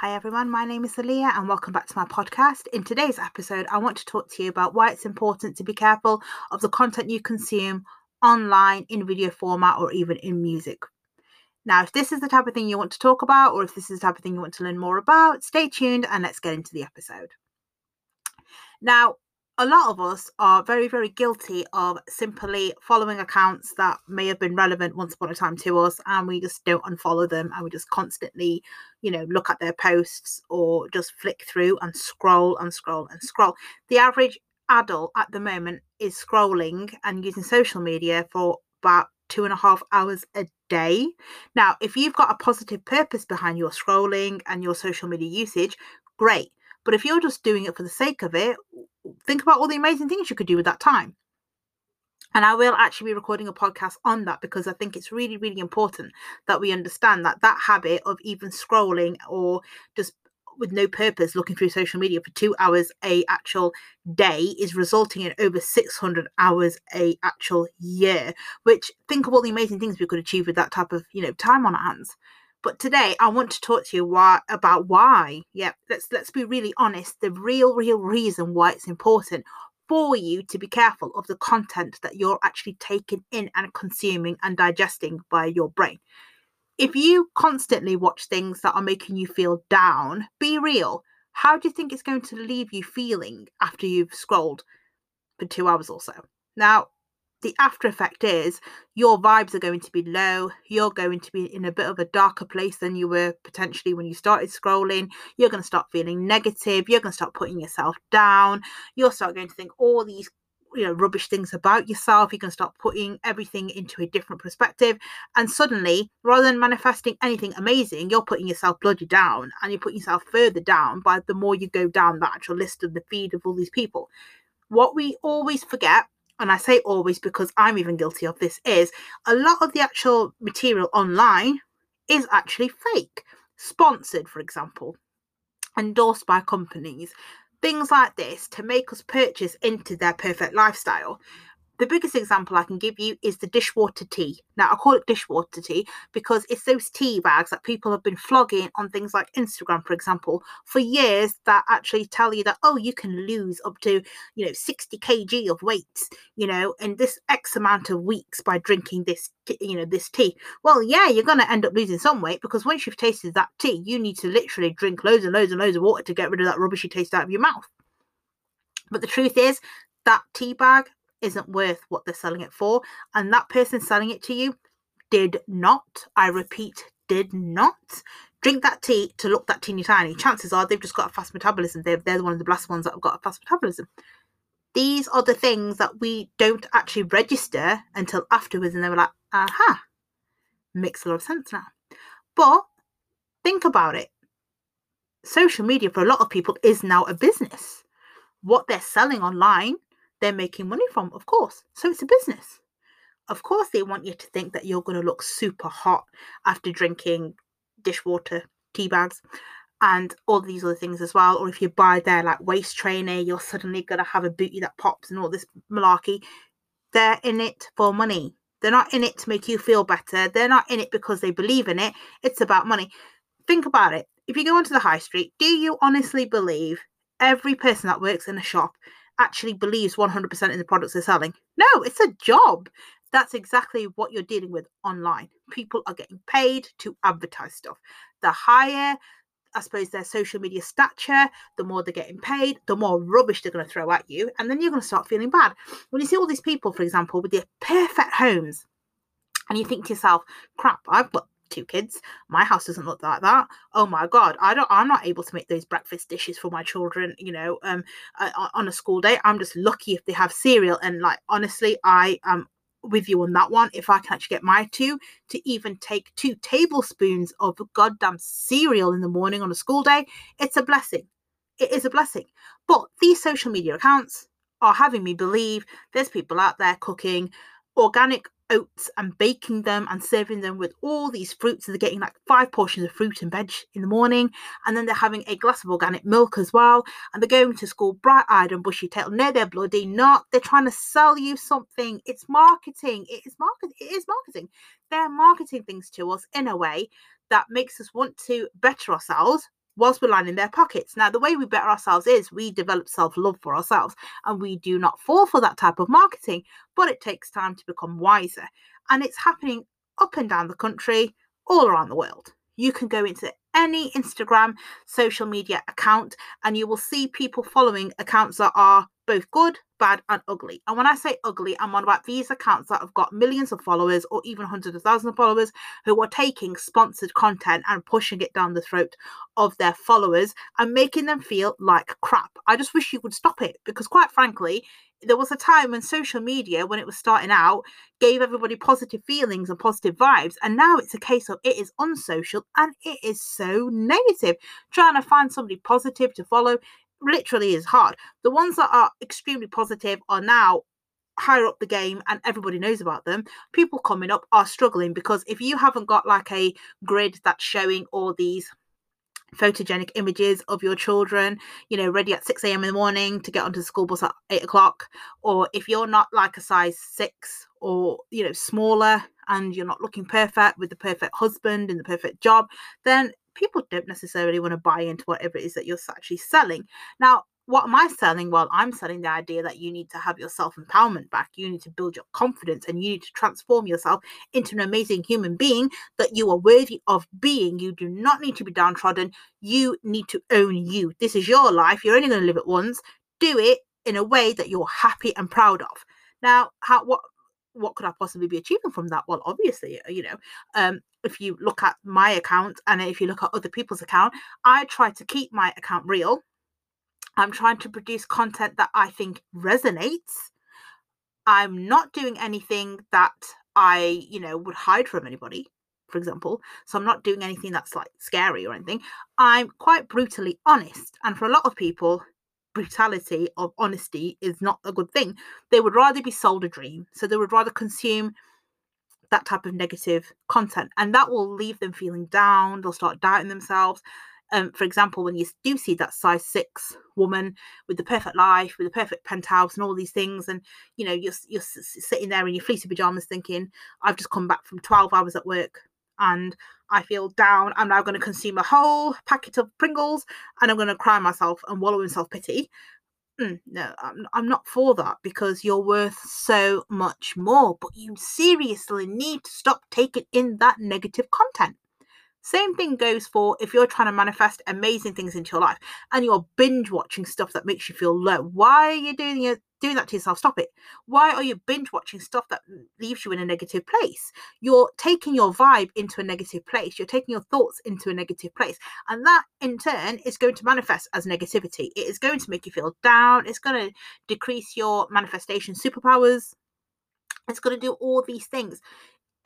Hi everyone, my name is Aaliyah and welcome back to my podcast. In today's episode, I want to talk to you about why it's important to be careful of the content you consume online, in video format, or even in music. Now, if this is the type of thing you want to talk about, or if this is the type of thing you want to learn more about, stay tuned and let's get into the episode. Now, a lot of us are very, very guilty of simply following accounts that may have been relevant once upon a time to us, and we just don't unfollow them and we just constantly, you know, look at their posts or just flick through and scroll and scroll and scroll. The average adult at the moment is scrolling and using social media for about two and a half hours a day. Now, if you've got a positive purpose behind your scrolling and your social media usage, great. But if you're just doing it for the sake of it, think about all the amazing things you could do with that time. And I will actually be recording a podcast on that because I think it's really, really important that we understand that that habit of even scrolling or just with no purpose looking through social media for two hours a actual day is resulting in over 600 hours a actual year which think of all the amazing things we could achieve with that type of you know time on our hands but today I want to talk to you why about why. Yeah, let's let's be really honest. The real, real reason why it's important for you to be careful of the content that you're actually taking in and consuming and digesting by your brain. If you constantly watch things that are making you feel down, be real. How do you think it's going to leave you feeling after you've scrolled for two hours or so? Now, the after effect is your vibes are going to be low. You're going to be in a bit of a darker place than you were potentially when you started scrolling. You're going to start feeling negative. You're going to start putting yourself down. You'll start going to think all these you know rubbish things about yourself you can start putting everything into a different perspective and suddenly rather than manifesting anything amazing you're putting yourself bloody down and you're putting yourself further down by the more you go down the actual list of the feed of all these people what we always forget and I say always because I'm even guilty of this, is a lot of the actual material online is actually fake. Sponsored, for example, endorsed by companies, things like this to make us purchase into their perfect lifestyle the biggest example I can give you is the dishwater tea. Now, I call it dishwater tea because it's those tea bags that people have been flogging on things like Instagram, for example, for years that actually tell you that, oh, you can lose up to, you know, 60 kg of weight, you know, in this X amount of weeks by drinking this, you know, this tea. Well, yeah, you're going to end up losing some weight because once you've tasted that tea, you need to literally drink loads and loads and loads of water to get rid of that rubbishy taste out of your mouth. But the truth is, that tea bag isn't worth what they're selling it for. And that person selling it to you did not, I repeat, did not drink that tea to look that teeny tiny. Chances are they've just got a fast metabolism. They're, they're one of the blessed ones that have got a fast metabolism. These are the things that we don't actually register until afterwards. And they were like, aha, makes a lot of sense now. But think about it. Social media for a lot of people is now a business. What they're selling online they're making money from, of course. So it's a business. Of course, they want you to think that you're going to look super hot after drinking dishwater tea bags and all these other things as well. Or if you buy their like waist trainer, you're suddenly going to have a booty that pops and all this malarkey. They're in it for money. They're not in it to make you feel better. They're not in it because they believe in it. It's about money. Think about it. If you go onto the high street, do you honestly believe every person that works in a shop actually believes 100% in the products they're selling. No, it's a job. That's exactly what you're dealing with online. People are getting paid to advertise stuff. The higher, I suppose, their social media stature, the more they're getting paid, the more rubbish they're going to throw at you. And then you're going to start feeling bad. When you see all these people, for example, with their perfect homes, and you think to yourself, crap, I've got two kids. My house doesn't look like that. Oh my god, I don't. I'm not able to make those breakfast dishes for my children. You know, um, uh, on a school day. I'm just lucky if they have cereal. And like honestly, I am with you on that one. If I can actually get my two to even take two tablespoons of goddamn cereal in the morning on a school day, it's a blessing. It is a blessing. But these social media accounts are having me believe there's people out there cooking organic oats and baking them and serving them with all these fruits. So they're getting like five portions of fruit and veg in the morning, and then they're having a glass of organic milk as well. And they're going to school bright eyed and bushy tailed. No, they're bloody not. They're trying to sell you something. It's marketing. It is market. It is marketing. They're marketing things to us in a way that makes us want to better ourselves whilst we're lining their pockets. Now, the way we better ourselves is we develop self love for ourselves and we do not fall for that type of marketing, but it takes time to become wiser. And it's happening up and down the country, all around the world. You can go into any Instagram social media account and you will see people following accounts that are both good, bad, and ugly. And when I say ugly, I'm on about these accounts that have got millions of followers or even hundreds of thousands of followers who are taking sponsored content and pushing it down the throat of their followers and making them feel like crap. I just wish you would stop it because, quite frankly, there was a time when social media, when it was starting out, gave everybody positive feelings and positive vibes. And now it's a case of it is unsocial and it is so negative. Trying to find somebody positive to follow literally is hard. The ones that are extremely positive are now higher up the game and everybody knows about them people coming up are struggling because if you haven't got like a grid that's showing all these photogenic images of your children, you know, ready at 6 a.m. in the morning to get onto the school bus at 8 o'clock. Or if you're not like a size six or, you know, smaller and you're not looking perfect with the perfect husband and the perfect job, then people don't necessarily want to buy into whatever it is that you're actually selling. Now, what am I selling? Well, I'm selling the idea that you need to have your self empowerment back. You need to build your confidence and you need to transform yourself into an amazing human being that you are worthy of being. You do not need to be downtrodden. You need to own you. This is your life. You're only going to live it once. Do it in a way that you're happy and proud of. Now, how what what could I possibly be achieving from that? Well, obviously, you know, um, if you look at my account and if you look at other people's account, I try to keep my account real. I'm trying to produce content that I think resonates. I'm not doing anything that I, you know, would hide from anybody, for example. So I'm not doing anything that's like scary or anything. I'm quite brutally honest. And for a lot of people, brutality of honesty is not a good thing. They would rather be sold a dream. So they would rather consume that type of negative content and that will leave them feeling down. They'll start doubting themselves um, for example, when you do see that size six woman with the perfect life, with the perfect penthouse, and all these things, and you know you're you're sitting there in your fleecy pajamas, thinking, "I've just come back from twelve hours at work, and I feel down. I'm now going to consume a whole packet of Pringles, and I'm going to cry myself and wallow in self pity." Mm, no, I'm, I'm not for that because you're worth so much more. But you seriously need to stop taking in that negative content. Same thing goes for if you're trying to manifest amazing things into your life and you're binge watching stuff that makes you feel low. Why are you doing it? Doing that to yourself, stop it. Why are you binge watching stuff that leaves you in a negative place? You're taking your vibe into a negative place. You're taking your thoughts into a negative place. And that in turn is going to manifest as negativity. It is going to make you feel down. It's going to decrease your manifestation superpowers. It's going to do all these things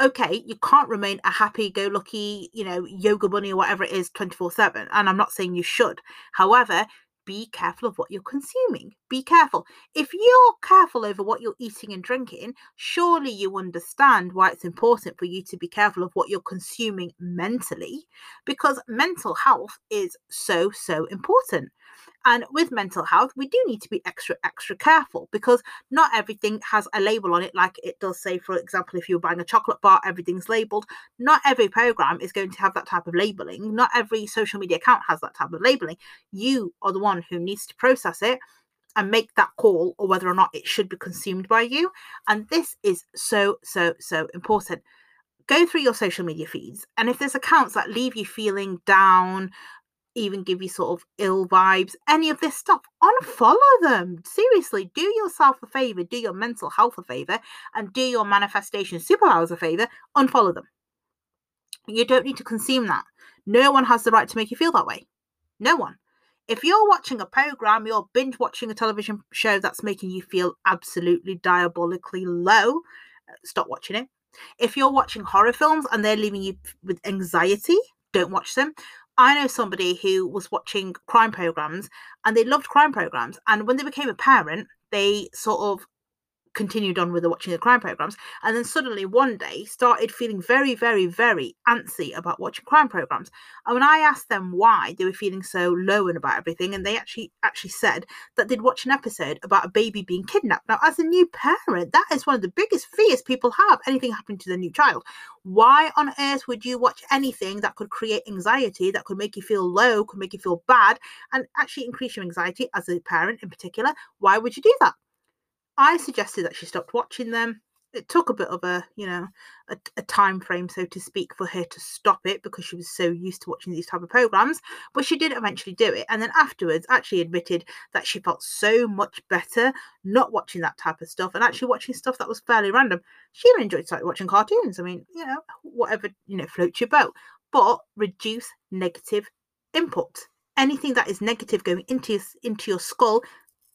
okay, you can't remain a happy go lucky, you know, yoga bunny or whatever it is 24 7. And I'm not saying you should. However, be careful of what you're consuming. Be careful. If you're careful over what you're eating and drinking, surely you understand why it's important for you to be careful of what you're consuming mentally, because mental health is so, so important. And with mental health, we do need to be extra, extra careful because not everything has a label on it, like it does say, for example, if you're buying a chocolate bar, everything's labeled. Not every program is going to have that type of labeling. Not every social media account has that type of labeling. You are the one who needs to process it and make that call or whether or not it should be consumed by you. And this is so, so, so important go through your social media feeds and if there's accounts that leave you feeling down even give you sort of ill vibes, any of this stuff, unfollow them. Seriously, do yourself a favor, do your mental health a favor, and do your manifestation superpowers a favor, unfollow them. You don't need to consume that. No one has the right to make you feel that way. No one. If you're watching a program, you're binge watching a television show that's making you feel absolutely diabolically low, uh, stop watching it. If you're watching horror films and they're leaving you with anxiety, don't watch them. I know somebody who was watching crime programs and they loved crime programs. And when they became a parent, they sort of continued on with the watching the crime programs and then suddenly one day started feeling very very very antsy about watching crime programs and when i asked them why they were feeling so low and about everything and they actually actually said that they'd watch an episode about a baby being kidnapped. Now as a new parent that is one of the biggest fears people have anything happening to their new child. Why on earth would you watch anything that could create anxiety that could make you feel low could make you feel bad and actually increase your anxiety as a parent in particular? Why would you do that I suggested that she stopped watching them. It took a bit of a, you know, a, a, time frame, so to speak, for her to stop it because she was so used to watching these type of programs. But she did eventually do it, and then afterwards, actually admitted that she felt so much better not watching that type of stuff and actually watching stuff that was fairly random. She even enjoyed started watching cartoons. I mean, you know, whatever you know floats your boat, but reduce negative input. Anything that is negative going into into your skull,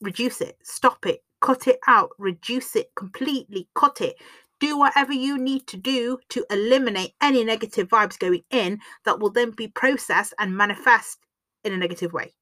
reduce it, stop it, cut it out, reduce it completely, cut it. Do whatever you need to do to eliminate any negative vibes going in that will then be processed and manifest in a negative way.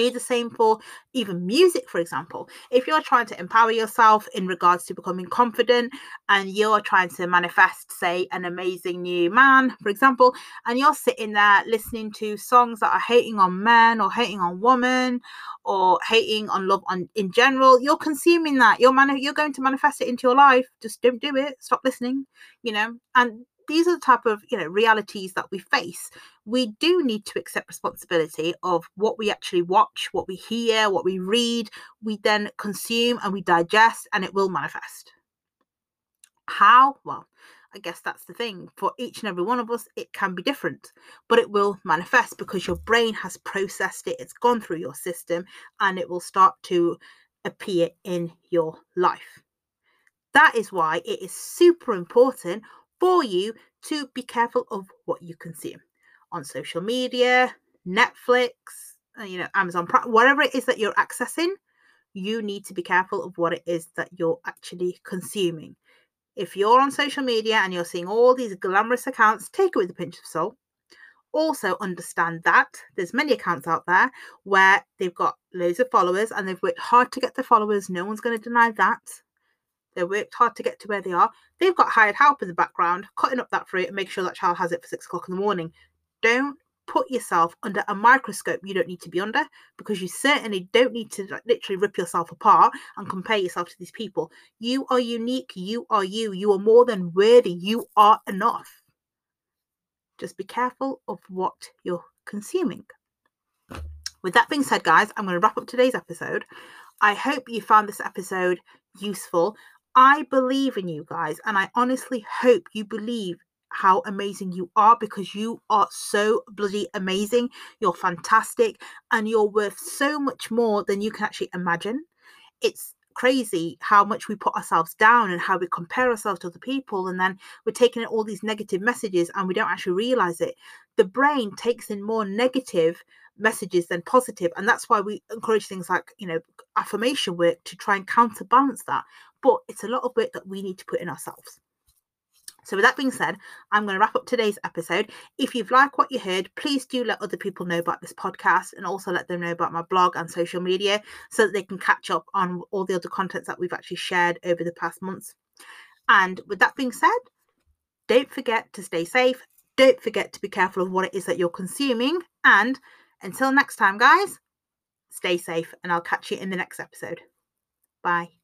Do the same for even music, for example. If you're trying to empower yourself in regards to becoming confident and you're trying to manifest, say, an amazing new man, for example, and you're sitting there listening to songs that are hating on men or hating on women or hating on love on in general, you're consuming that. You're you're going to manifest it into your life. Just don't do it. Stop listening, you know. And these are the type of you know realities that we face we do need to accept responsibility of what we actually watch what we hear what we read we then consume and we digest and it will manifest how well I guess that's the thing. For each and every one of us, it can be different, but it will manifest because your brain has processed it, it's gone through your system, and it will start to appear in your life. That is why it is super important for you to be careful of what you consume on social media, Netflix, uh, you know, Amazon Prime, whatever it is that you're accessing, you need to be careful of what it is that you're actually consuming. If you're on social media and you're seeing all these glamorous accounts, take it with a pinch of salt. Also understand that there's many accounts out there where they've got loads of followers and they've worked hard to get the followers. No one's going to deny that. They worked hard to get to where they are. They've got hired help in the background, cutting up that fruit and make sure that child has it for six o'clock in the morning. Don't put yourself under a microscope you don't need to be under because you certainly don't need to like, literally rip yourself apart and compare yourself to these people. You are unique. You are you. You are more than worthy. You are enough. Just be careful of what you're consuming. With that being said, guys, I'm going to wrap up today's episode. I hope you found this episode useful. I believe in you guys, and I honestly hope you believe how amazing you are because you are so bloody amazing. You're fantastic, and you're worth so much more than you can actually imagine. It's crazy how much we put ourselves down and how we compare ourselves to other people and then we're taking in all these negative messages and we don't actually realize it the brain takes in more negative messages than positive and that's why we encourage things like you know affirmation work to try and counterbalance that but it's a lot of work that we need to put in ourselves. So, with that being said, I'm going to wrap up today's episode. If you've liked what you heard, please do let other people know about this podcast and also let them know about my blog and social media so that they can catch up on all the other contents that we've actually shared over the past months. And with that being said, don't forget to stay safe. Don't forget to be careful of what it is that you're consuming. And until next time, guys, stay safe and I'll catch you in the next episode. Bye.